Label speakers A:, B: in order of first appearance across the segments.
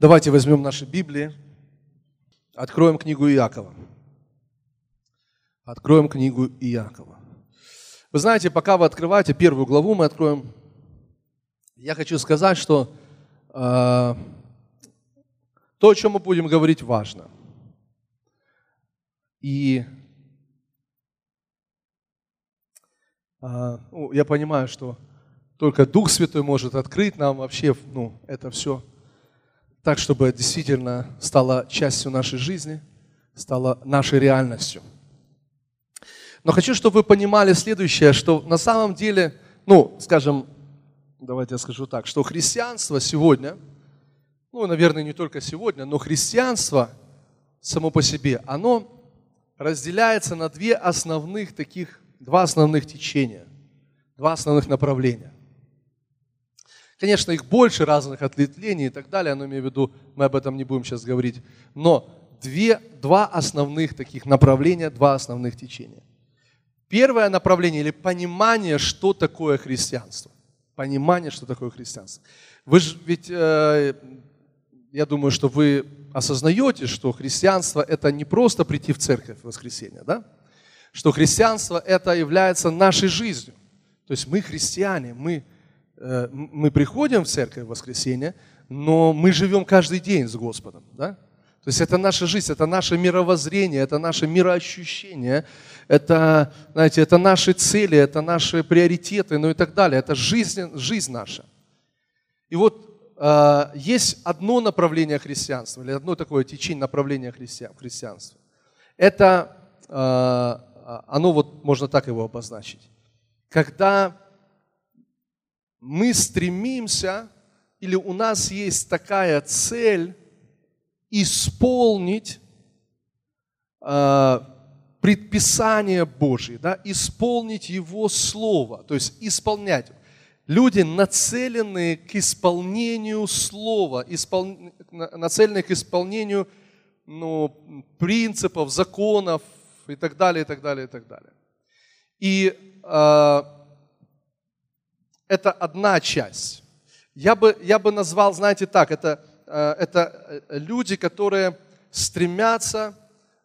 A: Давайте возьмем наши Библии, откроем книгу Иакова. Откроем книгу Иакова. Вы знаете, пока вы открываете первую главу, мы откроем. Я хочу сказать, что э, то, о чем мы будем говорить, важно. И э, ну, я понимаю, что только Дух Святой может открыть нам вообще ну, это все так, чтобы действительно стало частью нашей жизни, стало нашей реальностью. Но хочу, чтобы вы понимали следующее, что на самом деле, ну, скажем, давайте я скажу так, что христианство сегодня, ну, наверное, не только сегодня, но христианство само по себе, оно разделяется на две основных таких, два основных течения, два основных направления. Конечно, их больше разных ответвлений и так далее, но имею в виду, мы об этом не будем сейчас говорить. Но две, два основных таких направления, два основных течения. Первое направление или понимание, что такое христианство. Понимание, что такое христианство. Вы же ведь, э, я думаю, что вы осознаете, что христианство это не просто прийти в церковь в воскресенье, да? Что христианство это является нашей жизнью. То есть мы христиане, мы мы приходим в церковь в воскресенье, но мы живем каждый день с Господом. Да? То есть это наша жизнь, это наше мировоззрение, это наше мироощущение, это, знаете, это наши цели, это наши приоритеты, ну и так далее. Это жизнь, жизнь наша. И вот э, есть одно направление христианства, или одно такое течение направления христиан, христианства. Это, э, оно вот, можно так его обозначить. Когда мы стремимся, или у нас есть такая цель исполнить э, предписание Божие, да, исполнить Его Слово, то есть исполнять. Люди, нацеленные к исполнению Слова, испол... нацеленные к исполнению ну, принципов, законов и так далее, и так далее, и так далее. И э, это одна часть. Я бы, я бы назвал, знаете, так, это, э, это э, люди, которые стремятся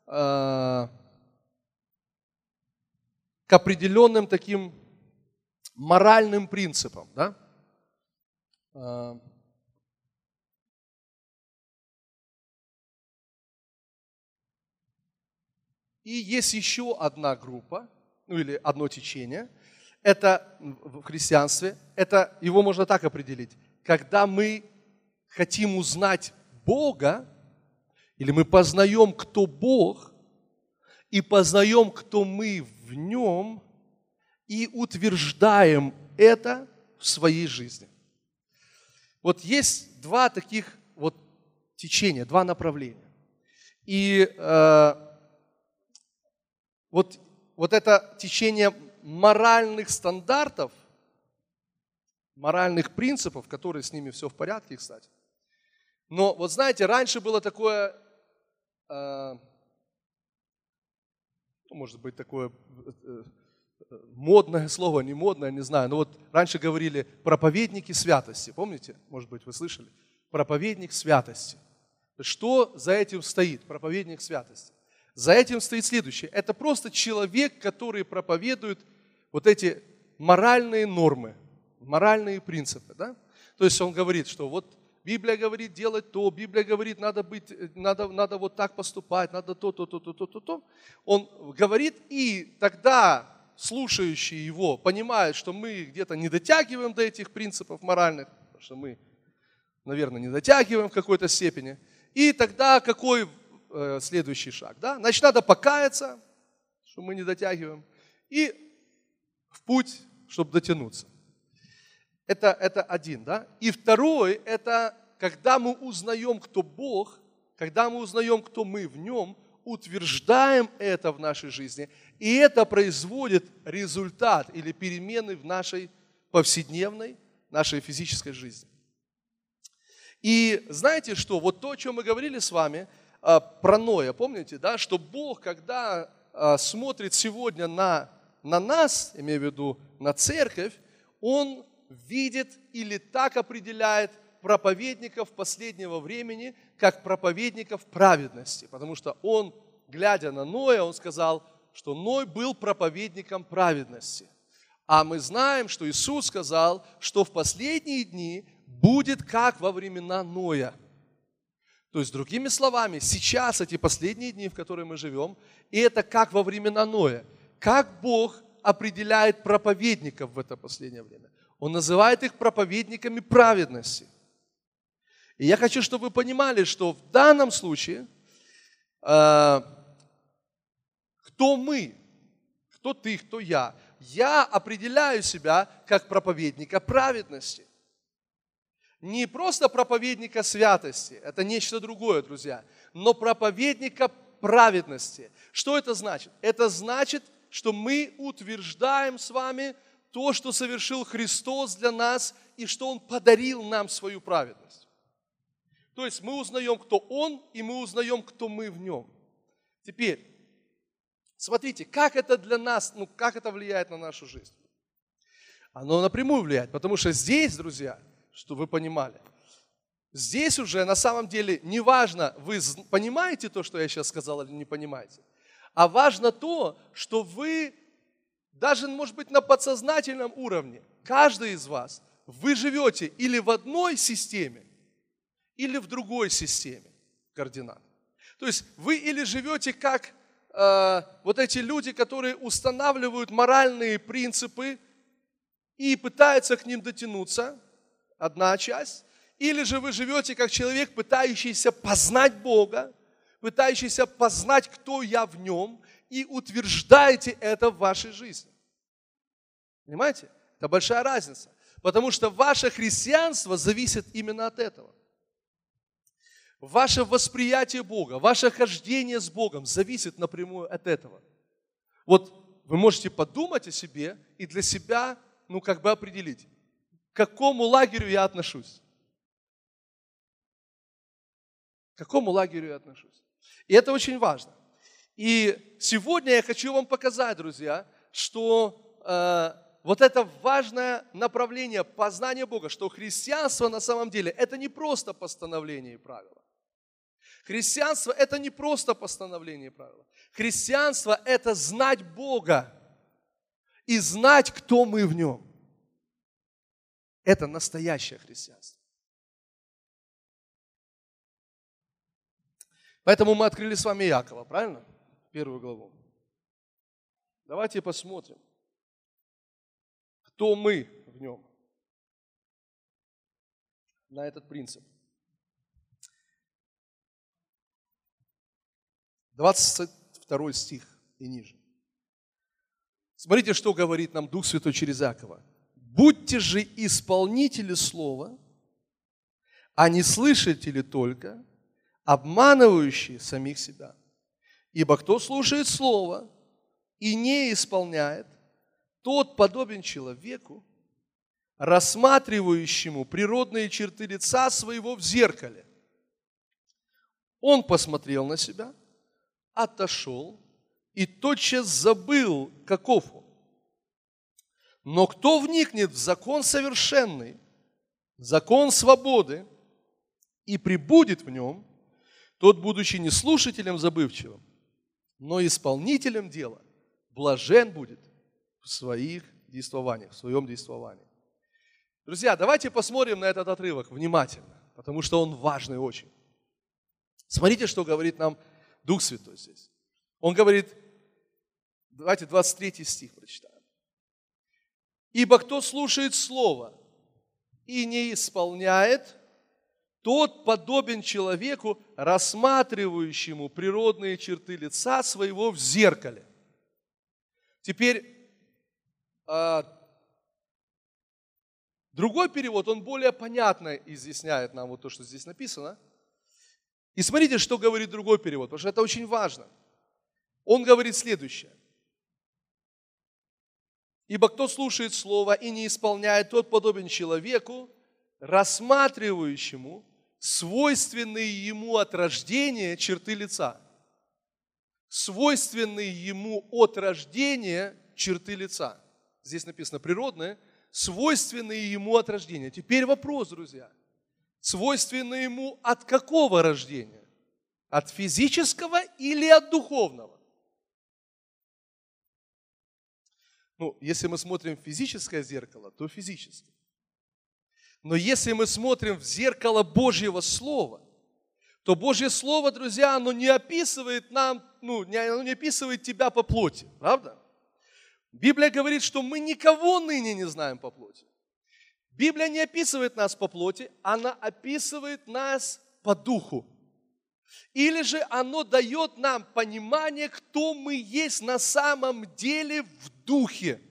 A: э, к определенным таким моральным принципам. Да? И есть еще одна группа, ну или одно течение – это в христианстве, это его можно так определить. Когда мы хотим узнать Бога, или мы познаем, кто Бог, и познаем, кто мы в Нем, и утверждаем это в своей жизни. Вот есть два таких вот течения, два направления. И э, вот, вот это течение моральных стандартов, моральных принципов, которые с ними все в порядке, кстати. Но вот знаете, раньше было такое, э, ну, может быть, такое э, э, модное слово, не модное, не знаю. Но вот раньше говорили проповедники святости. Помните? Может быть, вы слышали? Проповедник святости. Что за этим стоит? Проповедник святости. За этим стоит следующее. Это просто человек, который проповедует вот эти моральные нормы, моральные принципы. Да? То есть он говорит, что вот Библия говорит делать то, Библия говорит, надо, быть, надо, надо вот так поступать, надо то, то, то, то, то, то, то. Он говорит, и тогда слушающие его понимают, что мы где-то не дотягиваем до этих принципов моральных, потому что мы, наверное, не дотягиваем в какой-то степени. И тогда какой э, следующий шаг? Да? Значит, надо покаяться, что мы не дотягиваем, и путь, чтобы дотянуться. Это, это один, да? И второй, это когда мы узнаем, кто Бог, когда мы узнаем, кто мы в Нем, утверждаем это в нашей жизни, и это производит результат или перемены в нашей повседневной, нашей физической жизни. И знаете что, вот то, о чем мы говорили с вами, а, про Ноя, помните, да, что Бог, когда а, смотрит сегодня на на нас, имею в виду на церковь, он видит или так определяет проповедников последнего времени, как проповедников праведности. Потому что он, глядя на Ноя, он сказал, что Ной был проповедником праведности. А мы знаем, что Иисус сказал, что в последние дни будет как во времена Ноя. То есть, другими словами, сейчас эти последние дни, в которые мы живем, и это как во времена Ноя. Как Бог определяет проповедников в это последнее время? Он называет их проповедниками праведности. И я хочу, чтобы вы понимали, что в данном случае, э, кто мы, кто ты, кто я, я определяю себя как проповедника праведности. Не просто проповедника святости, это нечто другое, друзья, но проповедника праведности. Что это значит? Это значит, что мы утверждаем с вами то, что совершил Христос для нас и что Он подарил нам свою праведность. То есть мы узнаем, кто Он, и мы узнаем, кто мы в Нем. Теперь, Смотрите, как это для нас, ну как это влияет на нашу жизнь? Оно напрямую влияет, потому что здесь, друзья, что вы понимали, здесь уже на самом деле не важно, вы понимаете то, что я сейчас сказал, или не понимаете, а важно то, что вы даже, может быть, на подсознательном уровне, каждый из вас, вы живете или в одной системе, или в другой системе координат. То есть вы или живете как э, вот эти люди, которые устанавливают моральные принципы и пытаются к ним дотянуться, одна часть, или же вы живете как человек, пытающийся познать Бога, пытающийся познать, кто я в нем, и утверждаете это в вашей жизни. Понимаете? Это большая разница. Потому что ваше христианство зависит именно от этого. Ваше восприятие Бога, ваше хождение с Богом зависит напрямую от этого. Вот вы можете подумать о себе и для себя, ну, как бы определить, к какому лагерю я отношусь. К какому лагерю я отношусь. И это очень важно. И сегодня я хочу вам показать, друзья, что э, вот это важное направление познания Бога, что христианство на самом деле это не просто постановление и правила. Христианство – это не просто постановление правила. Христианство – это знать Бога и знать, кто мы в Нем. Это настоящее христианство. Поэтому мы открыли с вами Якова, правильно? Первую главу. Давайте посмотрим, кто мы в нем. На этот принцип. 22 стих и ниже. Смотрите, что говорит нам Дух Святой через Якова. «Будьте же исполнители слова, а не слышатели только, обманывающие самих себя. Ибо кто слушает слово и не исполняет, тот подобен человеку, рассматривающему природные черты лица своего в зеркале. Он посмотрел на себя – отошел и тотчас забыл, каков он. Но кто вникнет в закон совершенный, закон свободы, и прибудет в нем, тот, будучи не слушателем забывчивым, но исполнителем дела, блажен будет в своих действованиях, в своем действовании. Друзья, давайте посмотрим на этот отрывок внимательно, потому что он важный очень. Смотрите, что говорит нам Дух Святой здесь. Он говорит, давайте 23 стих прочитаем. Ибо кто слушает Слово и не исполняет, тот подобен человеку, рассматривающему природные черты лица своего в зеркале. Теперь а, другой перевод, он более понятно изъясняет нам вот то, что здесь написано – и смотрите, что говорит другой перевод, потому что это очень важно. Он говорит следующее. Ибо кто слушает Слово и не исполняет, тот подобен человеку, рассматривающему свойственные ему от рождения черты лица. Свойственные ему от рождения черты лица. Здесь написано природные, свойственные ему от рождения. Теперь вопрос, друзья. свойственны ему от какого рождения? От физического или от духовного? Ну, если мы смотрим физическое зеркало, то физическое. Но если мы смотрим в зеркало Божьего Слова, то Божье Слово, друзья, оно не описывает нам, ну, оно не описывает тебя по плоти, правда? Библия говорит, что мы никого ныне не знаем по плоти. Библия не описывает нас по плоти, она описывает нас по духу. Или же оно дает нам понимание, кто мы есть на самом деле в духе.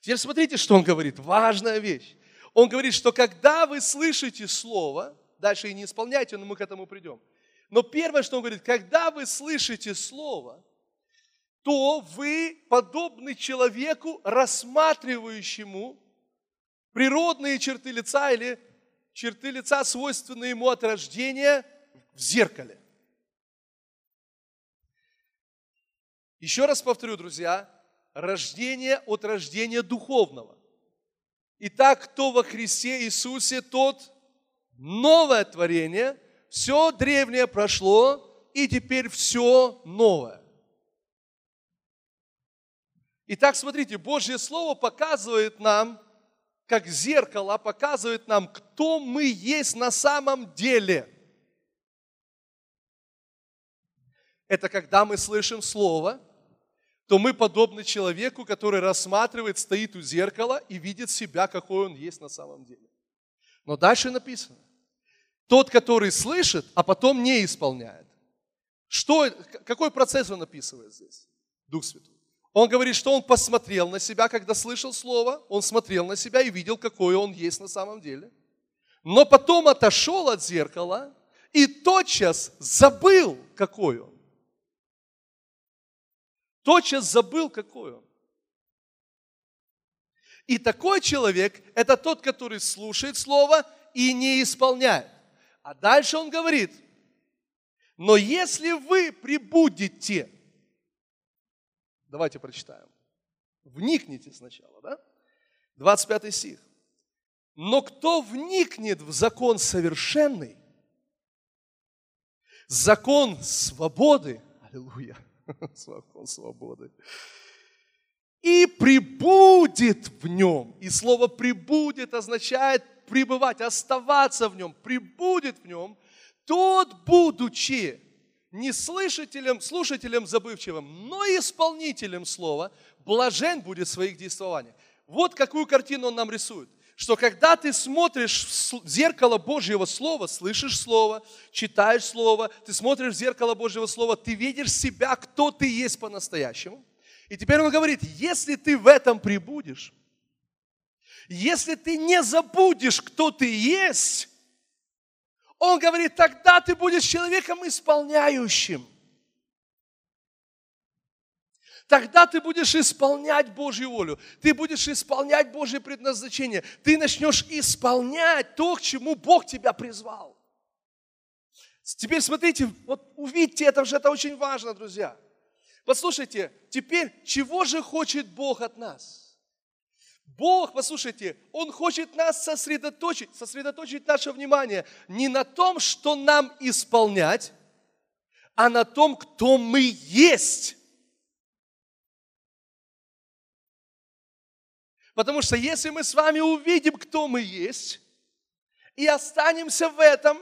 A: Теперь смотрите, что он говорит. Важная вещь. Он говорит, что когда вы слышите Слово, дальше и не исполняйте, но мы к этому придем. Но первое, что он говорит, когда вы слышите Слово, то вы подобны человеку, рассматривающему природные черты лица или черты лица, свойственные ему от рождения в зеркале. Еще раз повторю, друзья, рождение от рождения духовного. Итак, кто во Христе Иисусе, тот новое творение, все древнее прошло, и теперь все новое. Итак, смотрите, Божье Слово показывает нам, как зеркало показывает нам, кто мы есть на самом деле. Это когда мы слышим Слово, то мы подобны человеку, который рассматривает, стоит у зеркала и видит себя, какой он есть на самом деле. Но дальше написано, тот, который слышит, а потом не исполняет. Что, какой процесс он описывает здесь? Дух Святой. Он говорит, что он посмотрел на себя, когда слышал слово, он смотрел на себя и видел, какой он есть на самом деле. Но потом отошел от зеркала и тотчас забыл, какой он. Тотчас забыл, какой он. И такой человек – это тот, который слушает слово и не исполняет. А дальше он говорит, но если вы прибудете Давайте прочитаем. Вникните сначала, да? 25 стих. Но кто вникнет в закон совершенный, закон свободы, аллилуйя, закон свободы, и прибудет в нем. И слово прибудет означает пребывать, оставаться в нем, прибудет в нем, тот, будучи не слышателем, слушателем забывчивым, но исполнителем слова, блажен будет в своих действованиях. Вот какую картину он нам рисует. Что когда ты смотришь в зеркало Божьего Слова, слышишь Слово, читаешь Слово, ты смотришь в зеркало Божьего Слова, ты видишь себя, кто ты есть по-настоящему. И теперь он говорит, если ты в этом прибудешь, если ты не забудешь, кто ты есть, он говорит, тогда ты будешь человеком исполняющим. Тогда ты будешь исполнять Божью волю, ты будешь исполнять Божье предназначение, ты начнешь исполнять то, к чему Бог тебя призвал. Теперь смотрите, вот увидьте, это же это очень важно, друзья. Послушайте, теперь чего же хочет Бог от нас? Бог, послушайте, Он хочет нас сосредоточить, сосредоточить наше внимание не на том, что нам исполнять, а на том, кто мы есть. Потому что если мы с вами увидим, кто мы есть, и останемся в этом,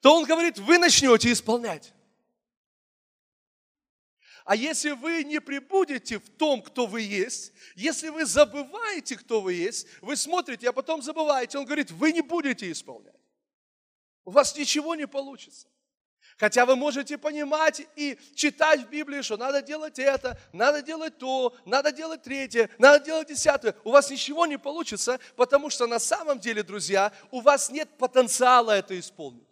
A: то Он говорит, вы начнете исполнять. А если вы не прибудете в том, кто вы есть, если вы забываете, кто вы есть, вы смотрите, а потом забываете, он говорит, вы не будете исполнять. У вас ничего не получится. Хотя вы можете понимать и читать в Библии, что надо делать это, надо делать то, надо делать третье, надо делать десятое. У вас ничего не получится, потому что на самом деле, друзья, у вас нет потенциала это исполнить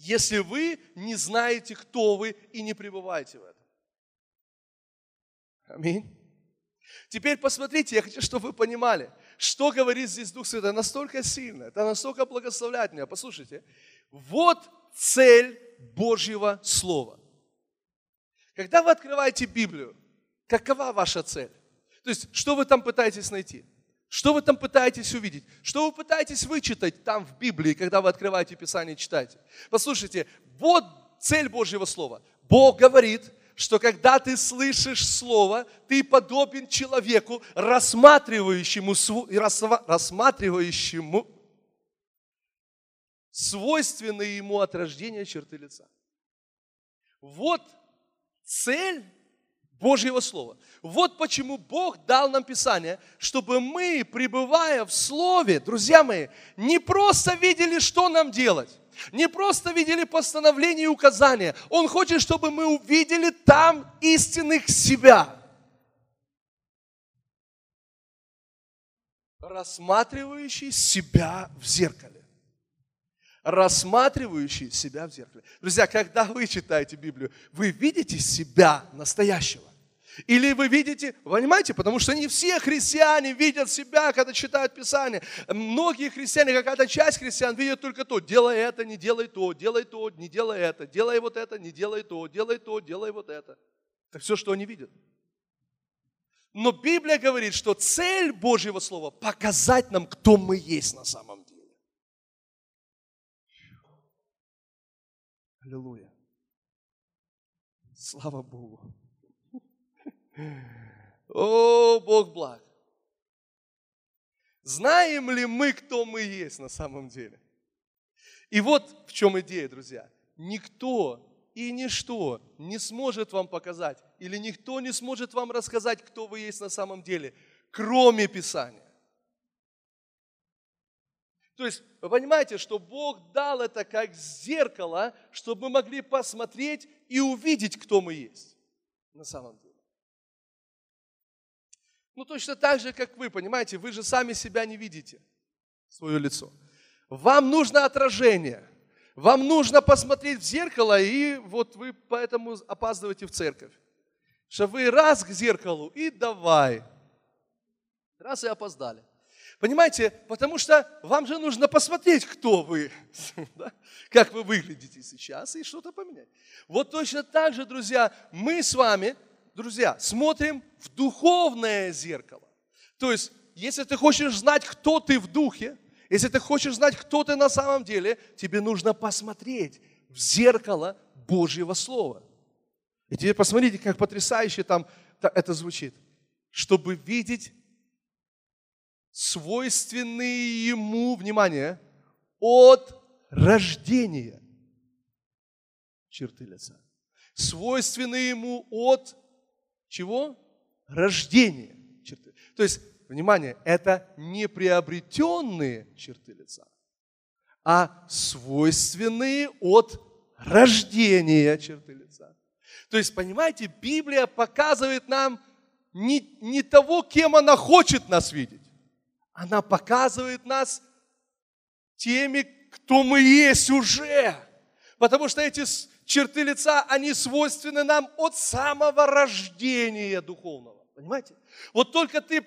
A: если вы не знаете, кто вы и не пребываете в этом. Аминь. Теперь посмотрите, я хочу, чтобы вы понимали, что говорит здесь Дух Святой. Настолько сильно, это настолько благословляет меня. Послушайте, вот цель Божьего Слова. Когда вы открываете Библию, какова ваша цель? То есть, что вы там пытаетесь найти? Что вы там пытаетесь увидеть? Что вы пытаетесь вычитать там в Библии, когда вы открываете Писание и читаете? Послушайте, вот цель Божьего Слова. Бог говорит, что когда ты слышишь Слово, ты подобен человеку, рассматривающему, рассматривающему свойственные ему от рождения черты лица. Вот цель Божьего Слова. Вот почему Бог дал нам Писание, чтобы мы, пребывая в Слове, друзья мои, не просто видели, что нам делать, не просто видели постановления и указания. Он хочет, чтобы мы увидели там истинных себя. Рассматривающий себя в зеркале рассматривающий себя в зеркале. Друзья, когда вы читаете Библию, вы видите себя настоящего. Или вы видите, понимаете, потому что не все христиане видят себя, когда читают Писание. Многие христиане, какая-то часть христиан видят только то, делай это, не делай то, делай то, не делай это, делай вот это, не делай то, делай то, делай вот это. Это все, что они видят. Но Библия говорит, что цель Божьего Слова – показать нам, кто мы есть на самом Аллилуйя. Слава Богу. О, Бог благ. Знаем ли мы, кто мы есть на самом деле? И вот в чем идея, друзья. Никто и ничто не сможет вам показать, или никто не сможет вам рассказать, кто вы есть на самом деле, кроме Писания. То есть, вы понимаете, что Бог дал это как зеркало, чтобы мы могли посмотреть и увидеть, кто мы есть на самом деле. Ну, точно так же, как вы, понимаете, вы же сами себя не видите, свое лицо. Вам нужно отражение. Вам нужно посмотреть в зеркало, и вот вы поэтому опаздываете в церковь. Что вы раз к зеркалу и давай. Раз и опоздали. Понимаете, потому что вам же нужно посмотреть, кто вы, как вы выглядите сейчас, и что-то поменять. Вот точно так же, друзья, мы с вами друзья, смотрим в духовное зеркало. То есть, если ты хочешь знать, кто ты в духе, если ты хочешь знать, кто ты на самом деле, тебе нужно посмотреть в зеркало Божьего Слова. И теперь посмотрите, как потрясающе там это звучит. Чтобы видеть свойственные ему, внимание, от рождения черты лица. Свойственные ему от чего? Рождение черты. То есть, внимание, это не приобретенные черты лица, а свойственные от рождения черты лица. То есть, понимаете, Библия показывает нам не, не того, кем она хочет нас видеть. Она показывает нас теми, кто мы есть уже. Потому что эти черты лица, они свойственны нам от самого рождения духовного. Понимаете? Вот только ты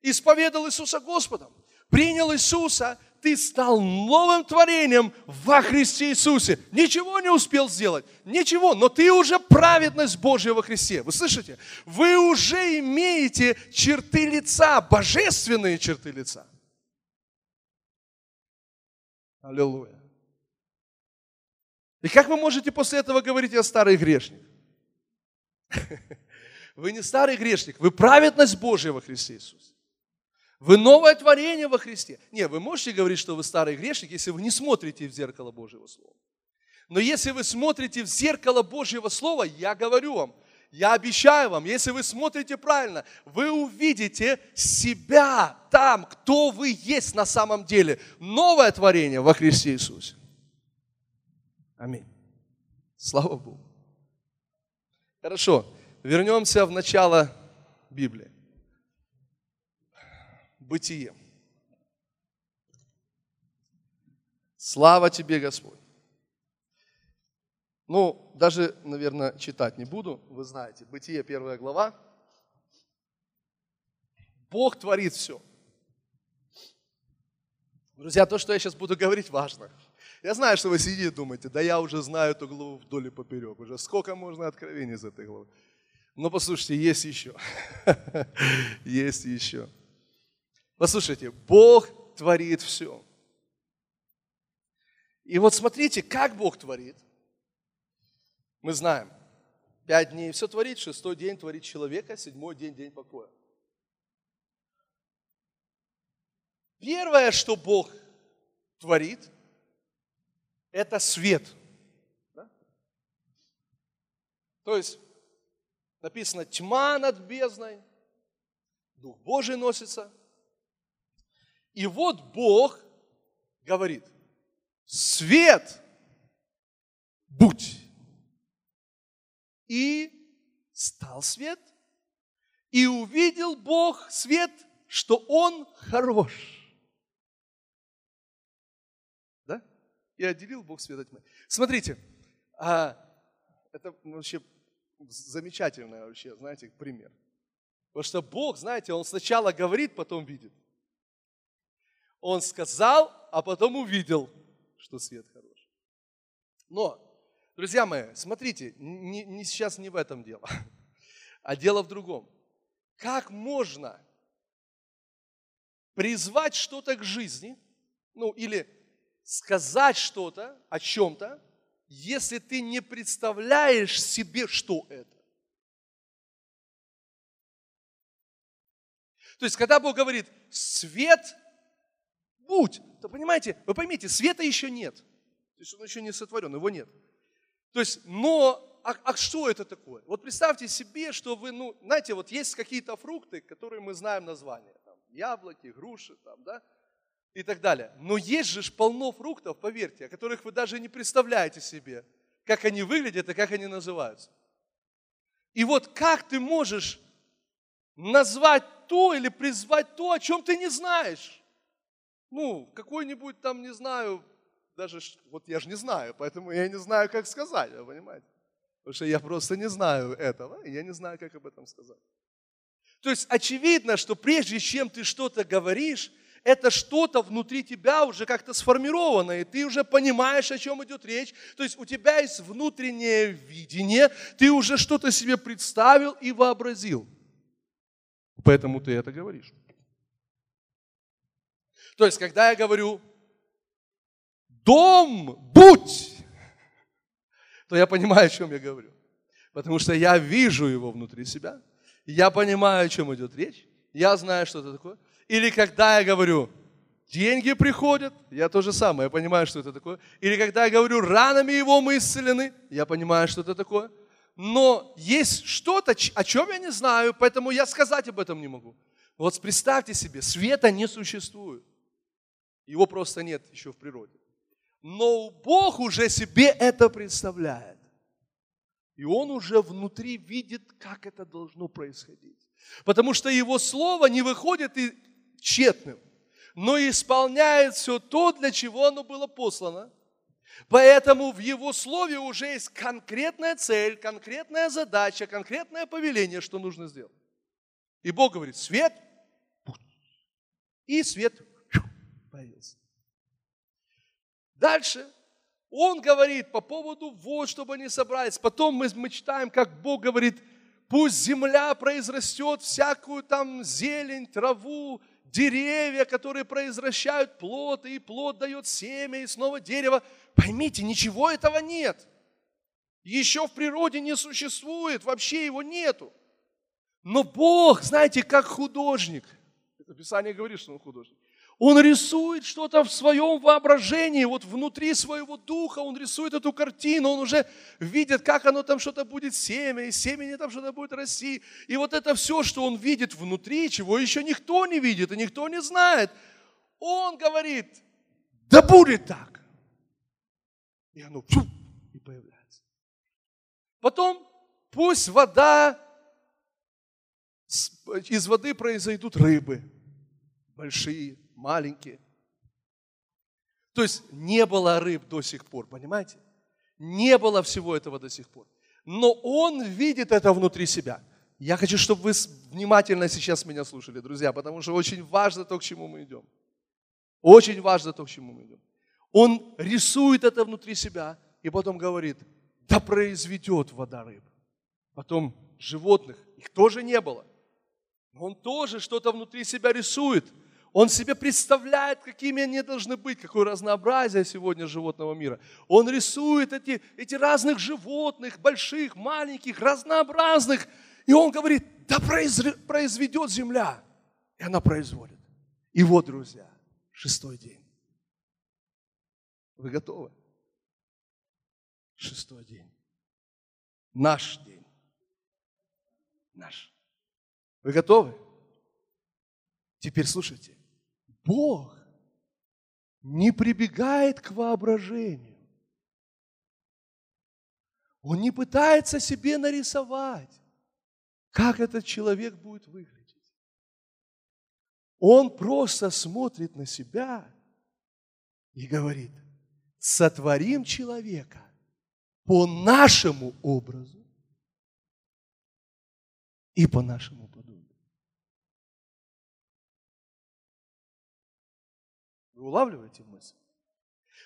A: исповедал Иисуса Господом, принял Иисуса, ты стал новым творением во Христе Иисусе. Ничего не успел сделать, ничего, но ты уже праведность Божья во Христе. Вы слышите? Вы уже имеете черты лица, божественные черты лица. Аллилуйя. И как вы можете после этого говорить, я старый грешник? Вы не старый грешник, вы праведность Божья во Христе Иисусе. Вы новое творение во Христе. Не, вы можете говорить, что вы старый грешник, если вы не смотрите в зеркало Божьего Слова. Но если вы смотрите в зеркало Божьего Слова, я говорю вам, я обещаю вам, если вы смотрите правильно, вы увидите себя там, кто вы есть на самом деле. Новое творение во Христе Иисусе. Аминь. Слава Богу. Хорошо, вернемся в начало Библии. Бытие. Слава тебе, Господь. Ну, даже, наверное, читать не буду. Вы знаете, Бытие, первая глава. Бог творит все. Друзья, то, что я сейчас буду говорить, важно. Я знаю, что вы сидите и думаете, да я уже знаю эту главу вдоль и поперек. Уже сколько можно откровений из этой главы. Но послушайте, есть еще. Есть еще. Послушайте, Бог творит все. И вот смотрите, как Бог творит. Мы знаем, пять дней все творит, шестой день творит человека, седьмой день – день покоя. Первое, что Бог творит, это свет. Да? То есть написано тьма над бездной, Дух Божий носится. И вот Бог говорит, свет будь. И стал свет, и увидел Бог свет, что он хорош. и отделил Бог свет от тьмы. Смотрите, а, это вообще замечательный вообще, знаете, пример. Потому что Бог, знаете, Он сначала говорит, потом видит. Он сказал, а потом увидел, что свет хорош. Но, друзья мои, смотрите, не, не сейчас не в этом дело, а дело в другом. Как можно призвать что-то к жизни, ну или сказать что-то о чем-то, если ты не представляешь себе, что это. То есть, когда Бог говорит, свет будь, то понимаете, вы поймите, света еще нет. То есть он еще не сотворен, его нет. То есть, но, а, а что это такое? Вот представьте себе, что вы, ну, знаете, вот есть какие-то фрукты, которые мы знаем название. Там, яблоки, груши, там, да, и так далее. Но есть же полно фруктов, поверьте, о которых вы даже не представляете себе, как они выглядят и как они называются. И вот как ты можешь назвать то или призвать то, о чем ты не знаешь? Ну, какой-нибудь там, не знаю, даже, вот я же не знаю, поэтому я не знаю, как сказать, вы понимаете? Потому что я просто не знаю этого, и я не знаю, как об этом сказать. То есть очевидно, что прежде чем ты что-то говоришь, это что-то внутри тебя уже как-то сформировано, и ты уже понимаешь, о чем идет речь. То есть у тебя есть внутреннее видение, ты уже что-то себе представил и вообразил. Поэтому ты это говоришь. То есть, когда я говорю, дом будь, то я понимаю, о чем я говорю. Потому что я вижу его внутри себя, я понимаю, о чем идет речь, я знаю, что это такое. Или когда я говорю, деньги приходят, я то же самое, я понимаю, что это такое. Или когда я говорю, ранами его мы исцелены, я понимаю, что это такое. Но есть что-то, о чем я не знаю, поэтому я сказать об этом не могу. Вот представьте себе, света не существует. Его просто нет еще в природе. Но Бог уже себе это представляет. И Он уже внутри видит, как это должно происходить. Потому что Его Слово не выходит тщетным, но исполняет все то, для чего оно было послано. Поэтому в Его Слове уже есть конкретная цель, конкретная задача, конкретное повеление, что нужно сделать. И Бог говорит, свет, и свет появился. Дальше Он говорит по поводу вот, чтобы они собрались. Потом мы, мы читаем, как Бог говорит, пусть земля произрастет всякую там зелень, траву, деревья, которые произвращают плод, и плод дает семя, и снова дерево. Поймите, ничего этого нет. Еще в природе не существует, вообще его нету. Но Бог, знаете, как художник, это Писание говорит, что он художник, он рисует что-то в своем воображении, вот внутри своего духа он рисует эту картину, он уже видит, как оно там что-то будет семя, и семени там что-то будет расти. И вот это все, что он видит внутри, чего еще никто не видит и никто не знает, он говорит, да будет так. И оно фу, и появляется. Потом пусть вода, из воды произойдут рыбы большие, маленькие. То есть не было рыб до сих пор, понимаете? Не было всего этого до сих пор. Но он видит это внутри себя. Я хочу, чтобы вы внимательно сейчас меня слушали, друзья, потому что очень важно то, к чему мы идем. Очень важно то, к чему мы идем. Он рисует это внутри себя и потом говорит, да произведет вода рыб. Потом животных, их тоже не было. Он тоже что-то внутри себя рисует – Он себе представляет, какими они должны быть, какое разнообразие сегодня животного мира. Он рисует эти, эти разных животных, больших, маленьких, разнообразных. И он говорит, да произведет земля. И она производит. И вот, друзья, шестой день. Вы готовы? Шестой день. Наш день. Наш. Вы готовы? Теперь слушайте. Бог не прибегает к воображению. Он не пытается себе нарисовать, как этот человек будет выглядеть. Он просто смотрит на себя и говорит, сотворим человека по нашему образу и по нашему подобию. Вы улавливаете мысль?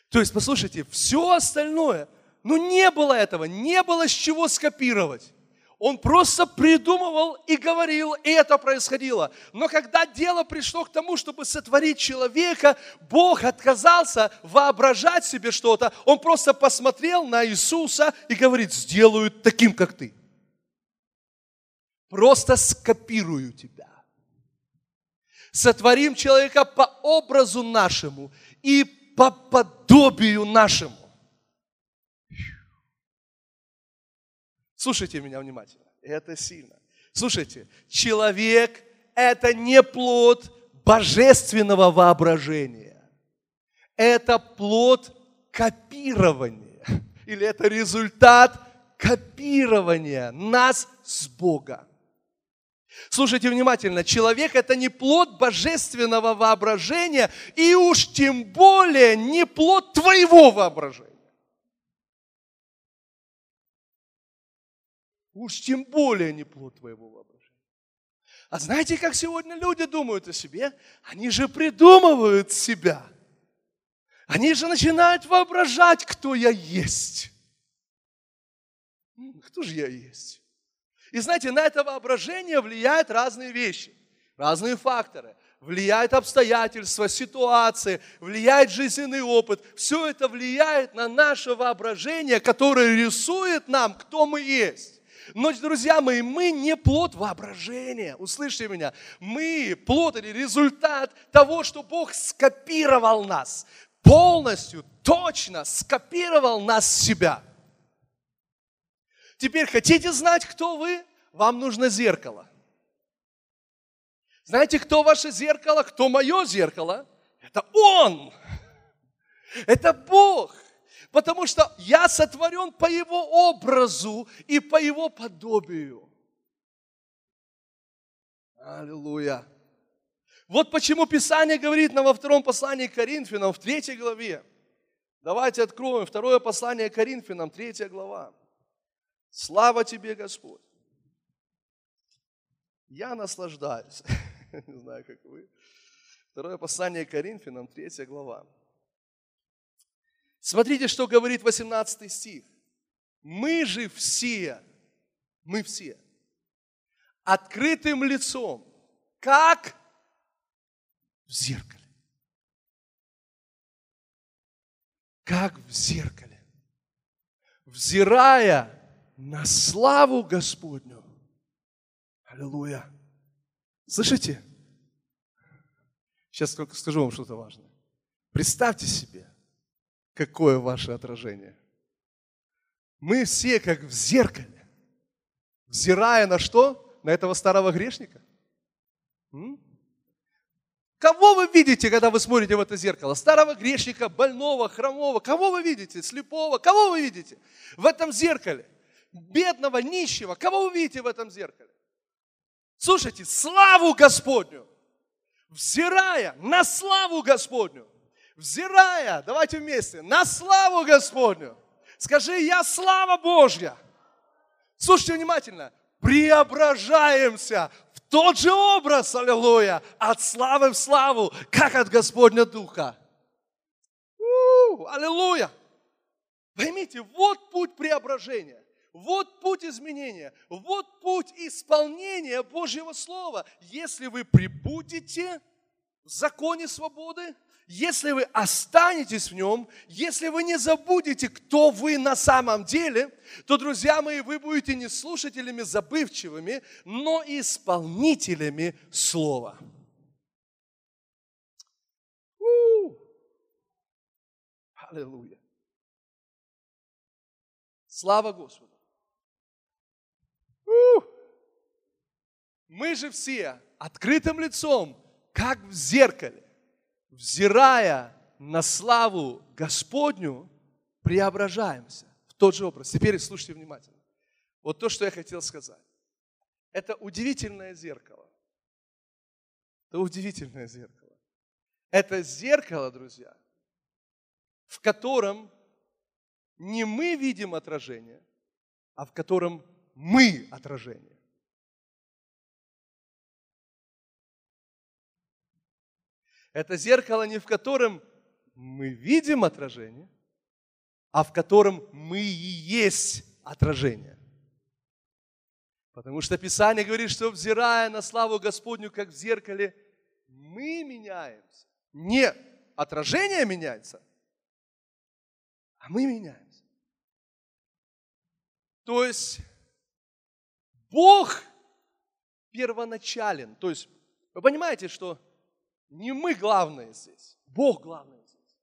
A: То есть, послушайте, все остальное, ну не было этого, не было с чего скопировать. Он просто придумывал и говорил, и это происходило. Но когда дело пришло к тому, чтобы сотворить человека, Бог отказался воображать себе что-то. Он просто посмотрел на Иисуса и говорит, сделаю таким, как ты. Просто скопирую тебя сотворим человека по образу нашему и по подобию нашему. Слушайте меня внимательно, это сильно. Слушайте, человек – это не плод божественного воображения. Это плод копирования. Или это результат копирования нас с Бога. Слушайте внимательно, человек это не плод божественного воображения, и уж тем более не плод твоего воображения. Уж тем более не плод твоего воображения. А знаете, как сегодня люди думают о себе? Они же придумывают себя. Они же начинают воображать, кто я есть. Кто же я есть? И знаете, на это воображение влияют разные вещи, разные факторы. Влияет обстоятельства, ситуации, влияет жизненный опыт. Все это влияет на наше воображение, которое рисует нам, кто мы есть. Но, друзья мои, мы не плод воображения. Услышьте меня. Мы плод или результат того, что Бог скопировал нас. Полностью, точно скопировал нас с себя. Теперь хотите знать, кто вы? Вам нужно зеркало. Знаете, кто ваше зеркало, кто мое зеркало? Это Он. Это Бог. Потому что я сотворен по Его образу и по Его подобию. Аллилуйя. Вот почему Писание говорит нам во втором послании к Коринфянам, в третьей главе. Давайте откроем второе послание к Коринфянам, третья глава. Слава тебе, Господь. Я наслаждаюсь. Не знаю, как вы. Второе послание Коринфянам, третья глава. Смотрите, что говорит 18 стих. Мы же все, мы все, открытым лицом, как в зеркале. Как в зеркале. Взирая на славу Господню. Аллилуйя. Слышите? Сейчас только скажу вам что-то важное. Представьте себе, какое ваше отражение. Мы все как в зеркале, взирая на что? На этого старого грешника. М? Кого вы видите, когда вы смотрите в это зеркало? Старого грешника, больного, хромого. Кого вы видите? Слепого. Кого вы видите в этом зеркале? Бедного, нищего. Кого вы видите в этом зеркале? Слушайте, славу Господню, взирая на славу Господню, взирая, давайте вместе, на славу Господню. Скажи, я слава Божья. Слушайте внимательно, преображаемся в тот же образ, аллилуйя, от славы в славу, как от Господня Духа. У-у, аллилуйя. Поймите, вот путь преображения. Вот путь изменения, вот путь исполнения Божьего Слова. Если вы прибудете в законе свободы, если вы останетесь в нем, если вы не забудете, кто вы на самом деле, то, друзья мои, вы будете не слушателями забывчивыми, но исполнителями Слова. Аллилуйя. Слава Господу. Мы же все открытым лицом, как в зеркале, взирая на славу Господню, преображаемся в тот же образ. Теперь слушайте внимательно. Вот то, что я хотел сказать. Это удивительное зеркало. Это удивительное зеркало. Это зеркало, друзья, в котором не мы видим отражение, а в котором мы отражение. Это зеркало не в котором мы видим отражение, а в котором мы и есть отражение. Потому что Писание говорит, что взирая на славу Господню, как в зеркале, мы меняемся. Не отражение меняется, а мы меняемся. То есть Бог первоначален. То есть вы понимаете, что не мы главные здесь, Бог главный здесь.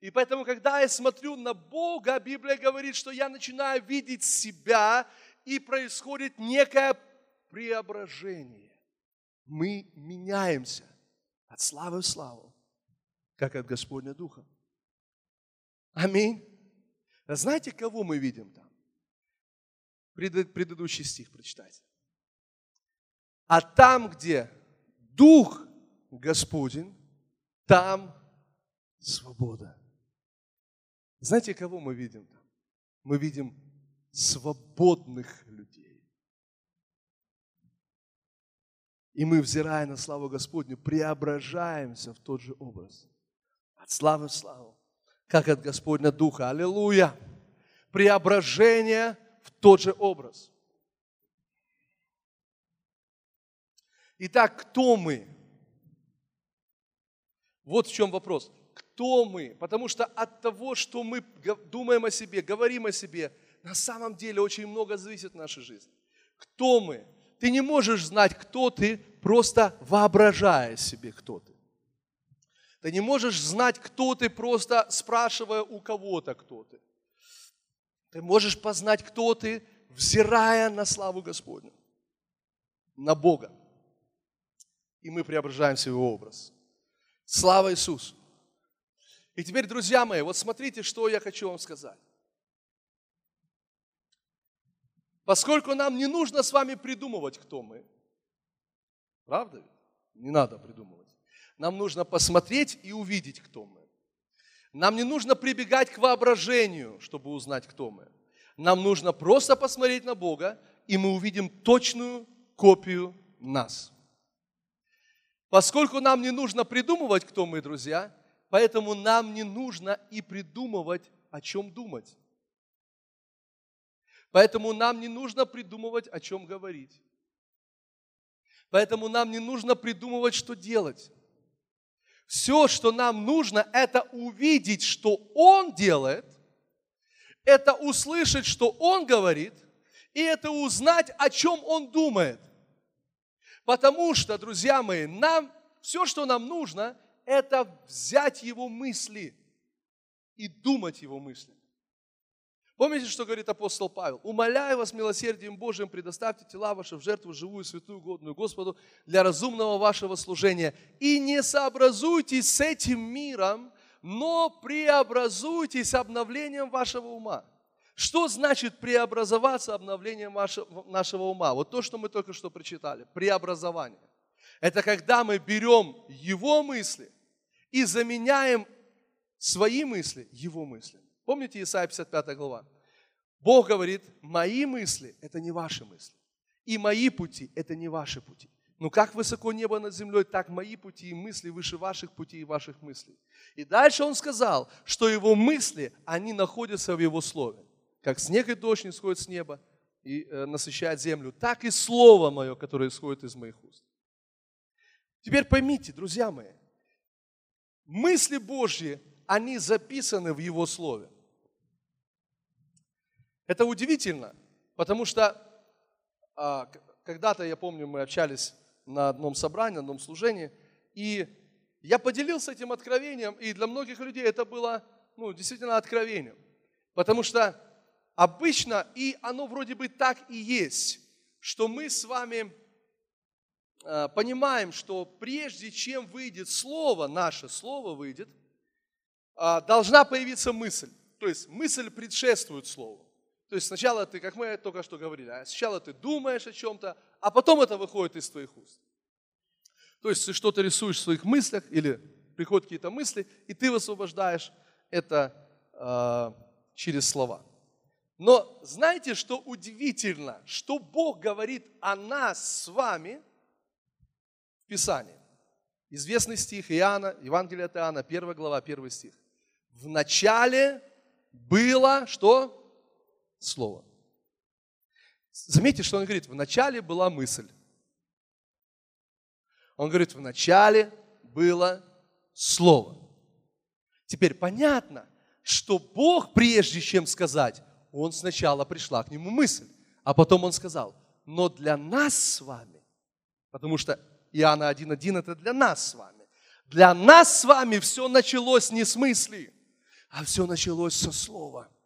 A: И поэтому, когда я смотрю на Бога, Библия говорит, что я начинаю видеть себя, и происходит некое преображение. Мы меняемся от славы в славу, как от Господня Духа. Аминь. А знаете, кого мы видим там? Предыдущий стих прочитайте. А там, где Дух Господень, там свобода. Знаете, кого мы видим там? Мы видим свободных людей. И мы, взирая на славу Господню, преображаемся в тот же образ. От славы в славу, как от Господня Духа. Аллилуйя! Преображение в тот же образ. Итак, кто мы? Вот в чем вопрос. Кто мы? Потому что от того, что мы думаем о себе, говорим о себе, на самом деле очень много зависит нашей жизни. Кто мы? Ты не можешь знать, кто ты, просто воображая себе, кто ты. Ты не можешь знать, кто ты, просто спрашивая у кого-то, кто ты. Ты можешь познать, кто ты, взирая на славу Господню, на Бога. И мы преображаемся в Его образ. Слава Иисусу! И теперь, друзья мои, вот смотрите, что я хочу вам сказать. Поскольку нам не нужно с вами придумывать, кто мы. Правда? Не надо придумывать. Нам нужно посмотреть и увидеть, кто мы. Нам не нужно прибегать к воображению, чтобы узнать, кто мы. Нам нужно просто посмотреть на Бога, и мы увидим точную копию нас. Поскольку нам не нужно придумывать, кто мы, друзья, поэтому нам не нужно и придумывать, о чем думать. Поэтому нам не нужно придумывать, о чем говорить. Поэтому нам не нужно придумывать, что делать. Все, что нам нужно, это увидеть, что Он делает, это услышать, что Он говорит, и это узнать, о чем Он думает. Потому что, друзья мои, нам все, что нам нужно, это взять его мысли и думать его мысли. Помните, что говорит апостол Павел? «Умоляю вас милосердием Божьим, предоставьте тела ваши в жертву живую, святую, годную Господу для разумного вашего служения. И не сообразуйтесь с этим миром, но преобразуйтесь обновлением вашего ума». Что значит преобразоваться обновлением нашего ума? Вот то, что мы только что прочитали. Преобразование. Это когда мы берем его мысли и заменяем свои мысли его мыслями. Помните Исайя 55 глава? Бог говорит, мои мысли – это не ваши мысли. И мои пути – это не ваши пути. Но как высоко небо над землей, так мои пути и мысли выше ваших путей и ваших мыслей. И дальше он сказал, что его мысли, они находятся в его слове как снег и дождь не сходит с неба и э, насыщает землю, так и Слово Мое, которое исходит из моих уст. Теперь поймите, друзья мои, мысли Божьи, они записаны в Его Слове. Это удивительно, потому что а, когда-то, я помню, мы общались на одном собрании, на одном служении, и я поделился этим откровением, и для многих людей это было ну, действительно откровением. Потому что обычно, и оно вроде бы так и есть, что мы с вами э, понимаем, что прежде чем выйдет слово, наше слово выйдет, э, должна появиться мысль. То есть мысль предшествует слову. То есть сначала ты, как мы только что говорили, а сначала ты думаешь о чем-то, а потом это выходит из твоих уст. То есть ты что-то рисуешь в своих мыслях или приходят какие-то мысли, и ты высвобождаешь это э, через слова. Но знаете, что удивительно, что Бог говорит о нас с вами в Писании. Известный стих Иоанна, Евангелие от Иоанна, 1 глава, 1 стих. В начале было что? Слово. Заметьте, что он говорит, в начале была мысль. Он говорит, в начале было Слово. Теперь понятно, что Бог, прежде чем сказать, Он сначала пришла к нему мысль, а потом Он сказал, но для нас с вами, потому что Иоанна 1.1 это для нас с вами, для нас с вами все началось не с мысли, а все началось со слова –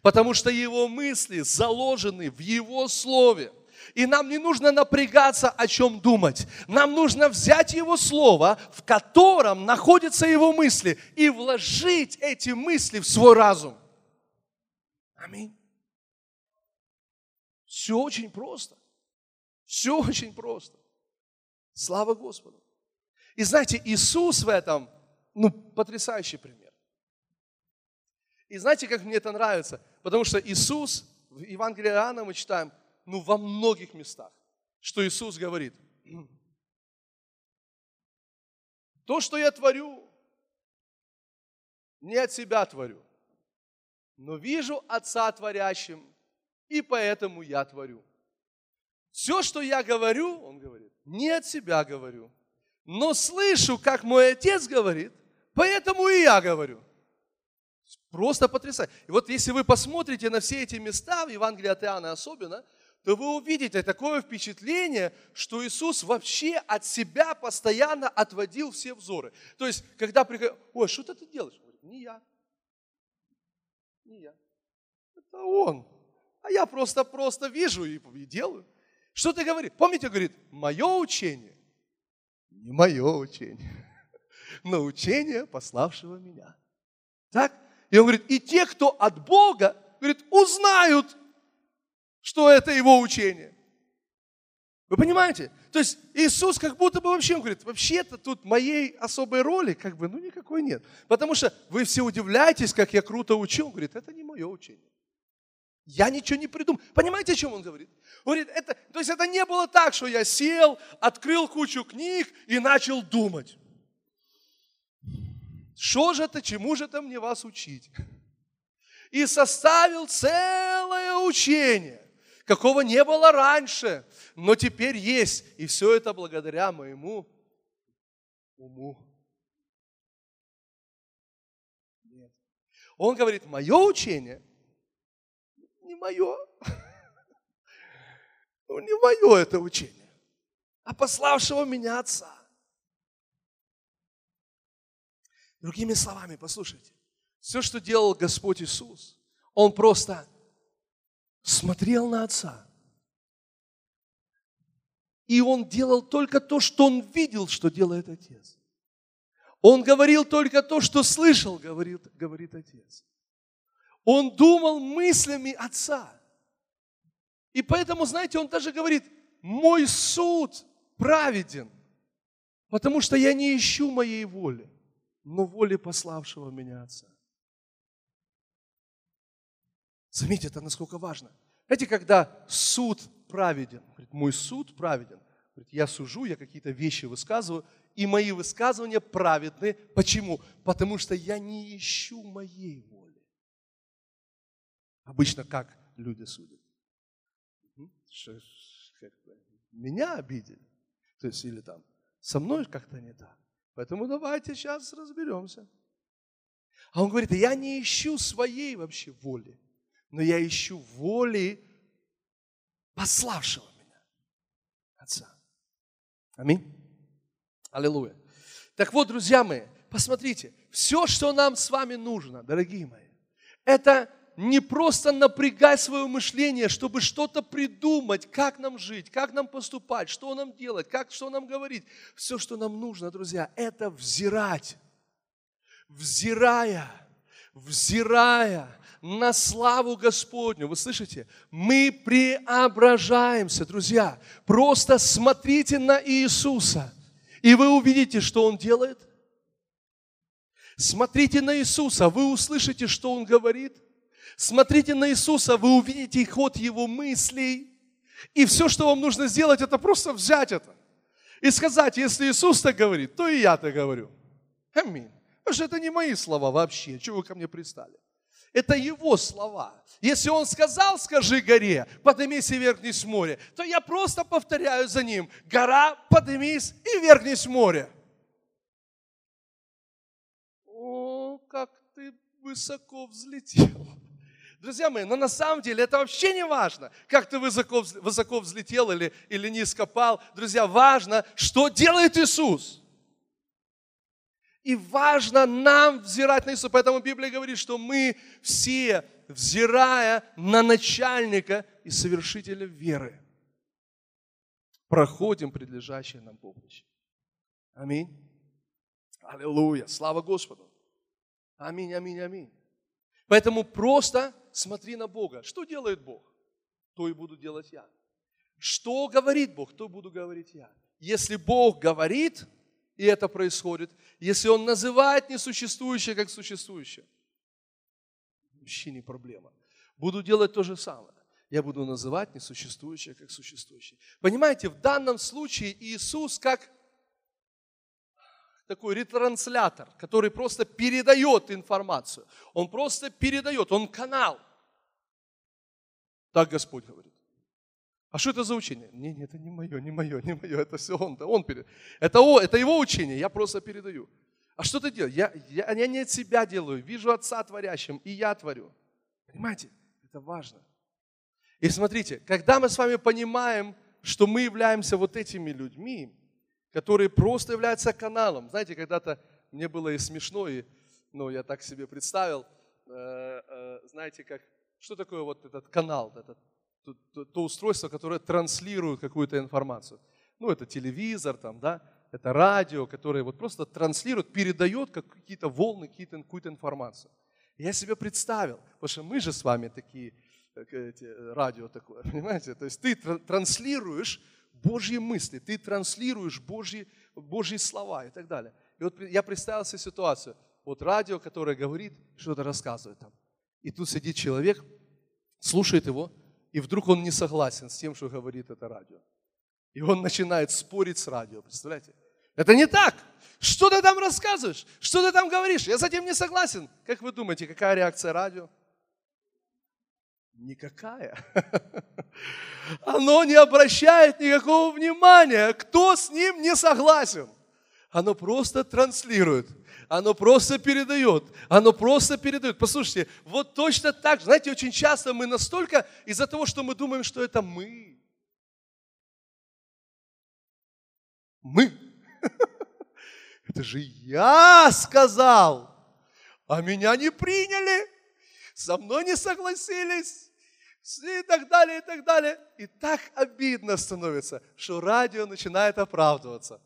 A: Потому что его мысли заложены в его слове. И нам не нужно напрягаться, о чем думать. Нам нужно взять Его Слово, в котором находятся Его мысли, и вложить эти мысли в свой разум. Аминь. Все очень просто. Все очень просто. Слава Господу. И знаете, Иисус в этом, ну, потрясающий пример. И знаете, как мне это нравится? Потому что Иисус, в Евангелии Иоанна мы читаем, ну, во многих местах, что Иисус говорит, то, что я творю, не от себя творю, но вижу Отца творящим, и поэтому я творю. Все, что я говорю, он говорит, не от себя говорю, но слышу, как мой Отец говорит, поэтому и я говорю. Просто потрясающе. И вот если вы посмотрите на все эти места, в Евангелии от Иоанна особенно, то вы увидите такое впечатление, что Иисус вообще от себя постоянно отводил все взоры. То есть, когда приходит, ой, что ты делаешь? Говорит, не я. Не я. Это он. А я просто-просто вижу и, и делаю. Что ты говоришь? Помните, говорит, мое учение, не мое учение, но учение пославшего меня. Так? И он говорит, и те, кто от Бога, говорит, узнают, что это его учение. Вы понимаете? То есть Иисус как будто бы вообще, он говорит, вообще-то тут моей особой роли как бы, ну никакой нет. Потому что вы все удивляетесь, как я круто учил. Он говорит, это не мое учение. Я ничего не придумал. Понимаете, о чем он говорит? Он говорит, это, то есть это не было так, что я сел, открыл кучу книг и начал думать. Что же это, чему же это мне вас учить? И составил целое учение, какого не было раньше, но теперь есть. И все это благодаря моему уму. Нет. Он говорит, мое учение не мое. Ну, не мое это учение, а пославшего меня Отца. Другими словами, послушайте, все, что делал Господь Иисус, Он просто смотрел на Отца. И Он делал только то, что Он видел, что делает Отец. Он говорил только то, что слышал, говорит, говорит Отец. Он думал мыслями Отца. И поэтому, знаете, он даже говорит, мой суд праведен, потому что я не ищу моей воли но воли пославшего меня Отца. Заметьте, это насколько важно. Знаете, когда суд праведен, говорит, мой суд праведен, говорит, я сужу, я какие-то вещи высказываю, и мои высказывания праведны. Почему? Потому что я не ищу моей воли. Обычно как люди судят? Меня обидели. То есть, или там, со мной как-то не так. Поэтому давайте сейчас разберемся. А он говорит, я не ищу своей вообще воли, но я ищу воли пославшего меня, Отца. Аминь. Аллилуйя. Так вот, друзья мои, посмотрите, все, что нам с вами нужно, дорогие мои, это не просто напрягать свое мышление, чтобы что-то придумать, как нам жить, как нам поступать, что нам делать, как, что нам говорить. Все, что нам нужно, друзья, это взирать. Взирая, взирая на славу Господню. Вы слышите? Мы преображаемся, друзья. Просто смотрите на Иисуса, и вы увидите, что Он делает. Смотрите на Иисуса, вы услышите, что Он говорит – Смотрите на Иисуса, вы увидите ход Его мыслей. И все, что вам нужно сделать, это просто взять это. И сказать, если Иисус так говорит, то и я так говорю. Аминь. Потому что это не мои слова вообще. Чего вы ко мне пристали? Это его слова. Если он сказал, скажи горе, поднимись и вернись в море, то я просто повторяю за ним. Гора, поднимись и вернись в море. О, как ты высоко взлетел. Друзья мои, но на самом деле это вообще не важно, как ты высоко, высоко взлетел или, или низко пал. Друзья, важно, что делает Иисус. И важно нам взирать на Иисуса. Поэтому Библия говорит, что мы все, взирая на начальника и совершителя веры, проходим предлежащее нам помощь. Аминь. Аллилуйя. Слава Господу. Аминь, аминь, аминь. Поэтому просто смотри на Бога. Что делает Бог? То и буду делать я. Что говорит Бог? То буду говорить я. Если Бог говорит, и это происходит, если Он называет несуществующее как существующее, вообще не проблема. Буду делать то же самое. Я буду называть несуществующее как существующее. Понимаете, в данном случае Иисус как такой ретранслятор, который просто передает информацию. Он просто передает, он канал. Так Господь говорит. А что это за учение? Не, не, это не мое, не мое, не мое, это все он, да, он перед... это, о, это его учение, я просто передаю. А что ты делаешь? Я, я, я не от себя делаю, вижу Отца творящим, и я творю. Понимаете? Это важно. И смотрите, когда мы с вами понимаем, что мы являемся вот этими людьми, которые просто являются каналом. Знаете, когда-то мне было и смешно, и ну, я так себе представил, э, э, знаете, как, что такое вот этот канал, этот, то, то, то устройство, которое транслирует какую-то информацию. Ну, это телевизор, там, да, это радио, которое вот просто транслирует, передает какие-то волны, какие-то, какую-то информацию. Я себе представил, потому что мы же с вами такие, эти, радио такое, понимаете? То есть ты транслируешь Божьи мысли, ты транслируешь Божьи, Божьи слова и так далее. И вот я представил себе ситуацию. Вот радио, которое говорит, что-то рассказывает там. И тут сидит человек, слушает его, и вдруг он не согласен с тем, что говорит это радио. И он начинает спорить с радио, представляете? Это не так. Что ты там рассказываешь? Что ты там говоришь? Я с этим не согласен. Как вы думаете, какая реакция радио? Никакая. Оно не обращает никакого внимания, кто с ним не согласен. Оно просто транслирует, оно просто передает, оно просто передает. Послушайте, вот точно так же, знаете, очень часто мы настолько из-за того, что мы думаем, что это мы. Мы. Это же я сказал, а меня не приняли, со мной не согласились и так далее, и так далее. И так обидно становится, что радио начинает оправдываться.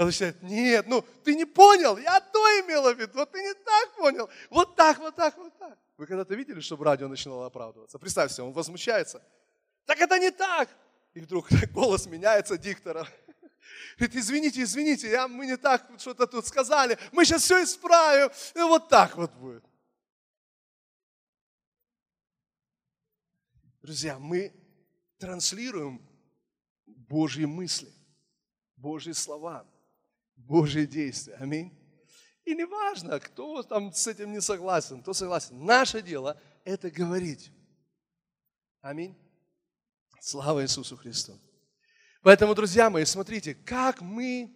A: Он начинает, нет, ну ты не понял, я то имела в виду, вот ты не так понял, вот так, вот так, вот так. Вы когда-то видели, чтобы радио начинало оправдываться? Представьте, он возмущается. Так это не так. И вдруг голос меняется диктора. Говорит, извините, извините, я, мы не так что-то тут сказали, мы сейчас все исправим. И вот так вот будет. Друзья, мы транслируем Божьи мысли, Божьи слова, Божьи действия. Аминь. И не важно, кто там с этим не согласен, кто согласен. Наше дело – это говорить. Аминь. Слава Иисусу Христу. Поэтому, друзья мои, смотрите, как мы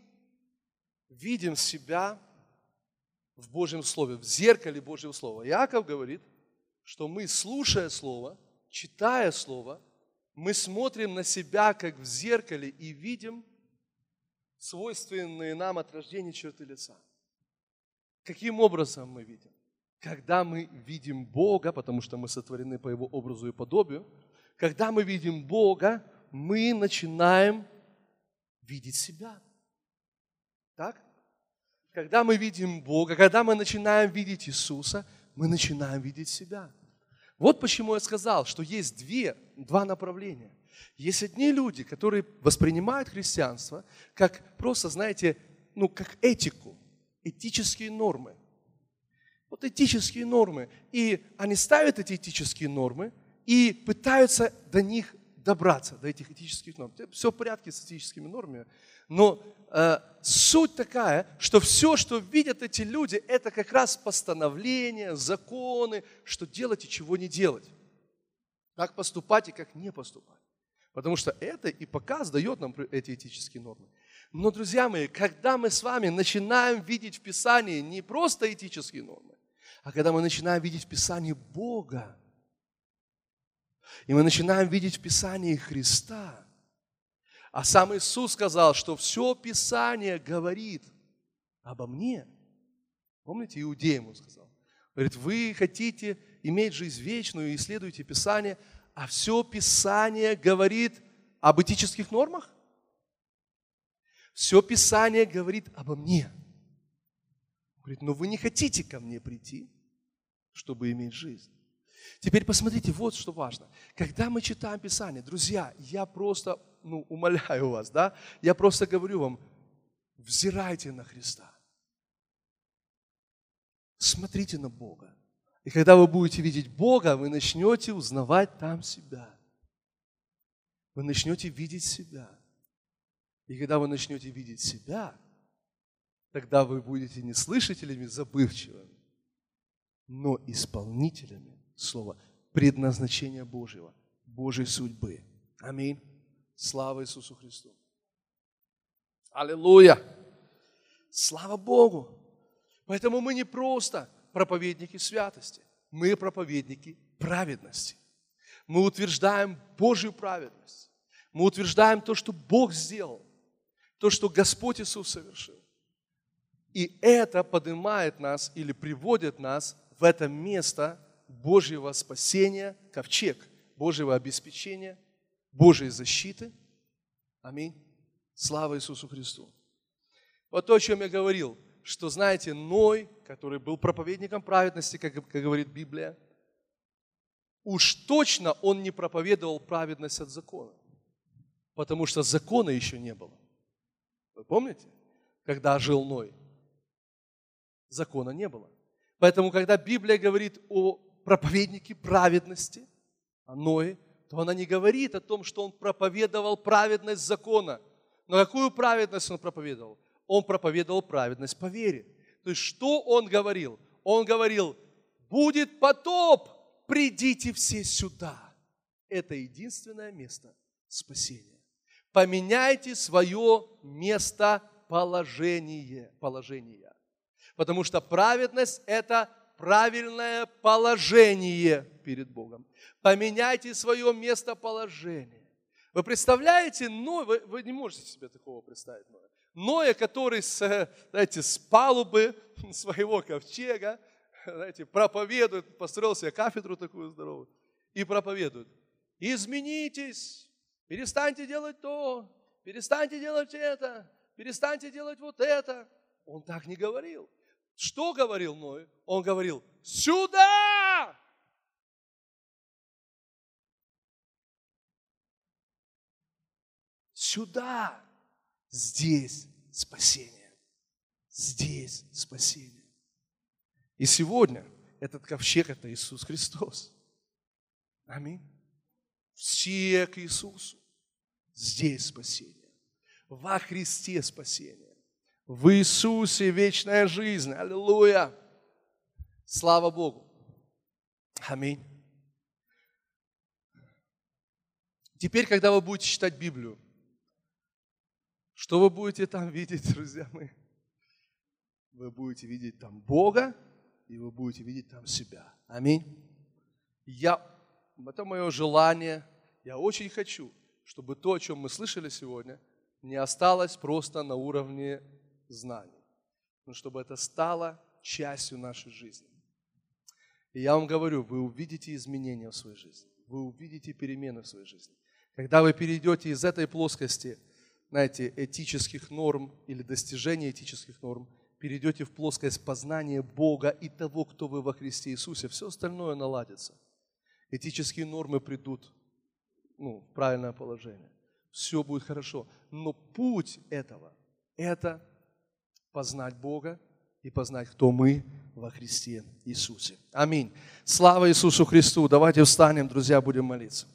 A: видим себя в Божьем Слове, в зеркале Божьего Слова. Яков говорит, что мы, слушая Слово, читая Слово, мы смотрим на себя, как в зеркале, и видим свойственные нам от рождения черты лица. Каким образом мы видим? Когда мы видим Бога, потому что мы сотворены по Его образу и подобию, когда мы видим Бога, мы начинаем видеть себя. Так? Когда мы видим Бога, когда мы начинаем видеть Иисуса, мы начинаем видеть себя. Вот почему я сказал, что есть две, два направления. Есть одни люди, которые воспринимают христианство как просто, знаете, ну, как этику, этические нормы. Вот этические нормы. И они ставят эти этические нормы и пытаются до них добраться, до этих этических норм. Все в порядке с этическими нормами, но э, суть такая, что все, что видят эти люди, это как раз постановления, законы, что делать и чего не делать. Как поступать и как не поступать. Потому что это и показ дает нам эти этические нормы. Но, друзья мои, когда мы с вами начинаем видеть в Писании не просто этические нормы, а когда мы начинаем видеть в Писании Бога, и мы начинаем видеть в Писании Христа, а сам Иисус сказал, что все Писание говорит обо мне. Помните, иудеям он сказал. Говорит, вы хотите иметь жизнь вечную и исследуете Писание, а все Писание говорит об этических нормах? Все Писание говорит обо мне. Говорит, но вы не хотите ко мне прийти, чтобы иметь жизнь. Теперь посмотрите, вот что важно. Когда мы читаем Писание, друзья, я просто ну, умоляю вас, да, я просто говорю вам, взирайте на Христа. Смотрите на Бога. И когда вы будете видеть Бога, вы начнете узнавать там себя. Вы начнете видеть себя. И когда вы начнете видеть себя, тогда вы будете не слышателями забывчивыми, но исполнителями слова предназначения Божьего, Божьей судьбы. Аминь. Слава Иисусу Христу. Аллилуйя. Слава Богу. Поэтому мы не просто проповедники святости, мы проповедники праведности. Мы утверждаем Божью праведность. Мы утверждаем то, что Бог сделал, то, что Господь Иисус совершил. И это поднимает нас или приводит нас в это место Божьего спасения, ковчег Божьего обеспечения, Божьей защиты. Аминь. Слава Иисусу Христу. Вот то, о чем я говорил, что, знаете, Ной, который был проповедником праведности, как, как говорит Библия, уж точно он не проповедовал праведность от закона, потому что закона еще не было. Вы помните, когда жил Ной? Закона не было. Поэтому, когда Библия говорит о проповеднике праведности, о Ное, то она не говорит о том, что он проповедовал праведность закона. Но какую праведность он проповедовал? Он проповедовал праведность по вере. То есть что он говорил? Он говорил, будет потоп, придите все сюда. Это единственное место спасения. Поменяйте свое местоположение. Положение. Потому что праведность – это правильное положение перед Богом. Поменяйте свое местоположение. Вы представляете, Ной, вы, вы не можете себе такого представить, Ноя. Ноя, который с, знаете, с палубы своего ковчега, знаете, проповедует, построил себе кафедру такую здоровую, и проповедует. Изменитесь, перестаньте делать то, перестаньте делать это, перестаньте делать вот это. Он так не говорил. Что говорил Ной? Он говорил, сюда! Сюда! Здесь спасение. Здесь спасение. И сегодня этот ковчег – это Иисус Христос. Аминь. Все к Иисусу. Здесь спасение. Во Христе спасение. В Иисусе вечная жизнь. Аллилуйя. Слава Богу. Аминь. Теперь, когда вы будете читать Библию, что вы будете там видеть, друзья мои? вы будете видеть там Бога, и вы будете видеть там себя. Аминь. Я, это мое желание. Я очень хочу, чтобы то, о чем мы слышали сегодня, не осталось просто на уровне знаний, но чтобы это стало частью нашей жизни. И я вам говорю, вы увидите изменения в своей жизни, вы увидите перемены в своей жизни. Когда вы перейдете из этой плоскости, знаете, этических норм или достижения этических норм, перейдете в плоскость познания Бога и того, кто вы во Христе Иисусе, все остальное наладится. Этические нормы придут ну, в правильное положение. Все будет хорошо. Но путь этого – это познать Бога и познать, кто мы во Христе Иисусе. Аминь. Слава Иисусу Христу. Давайте встанем, друзья, будем молиться.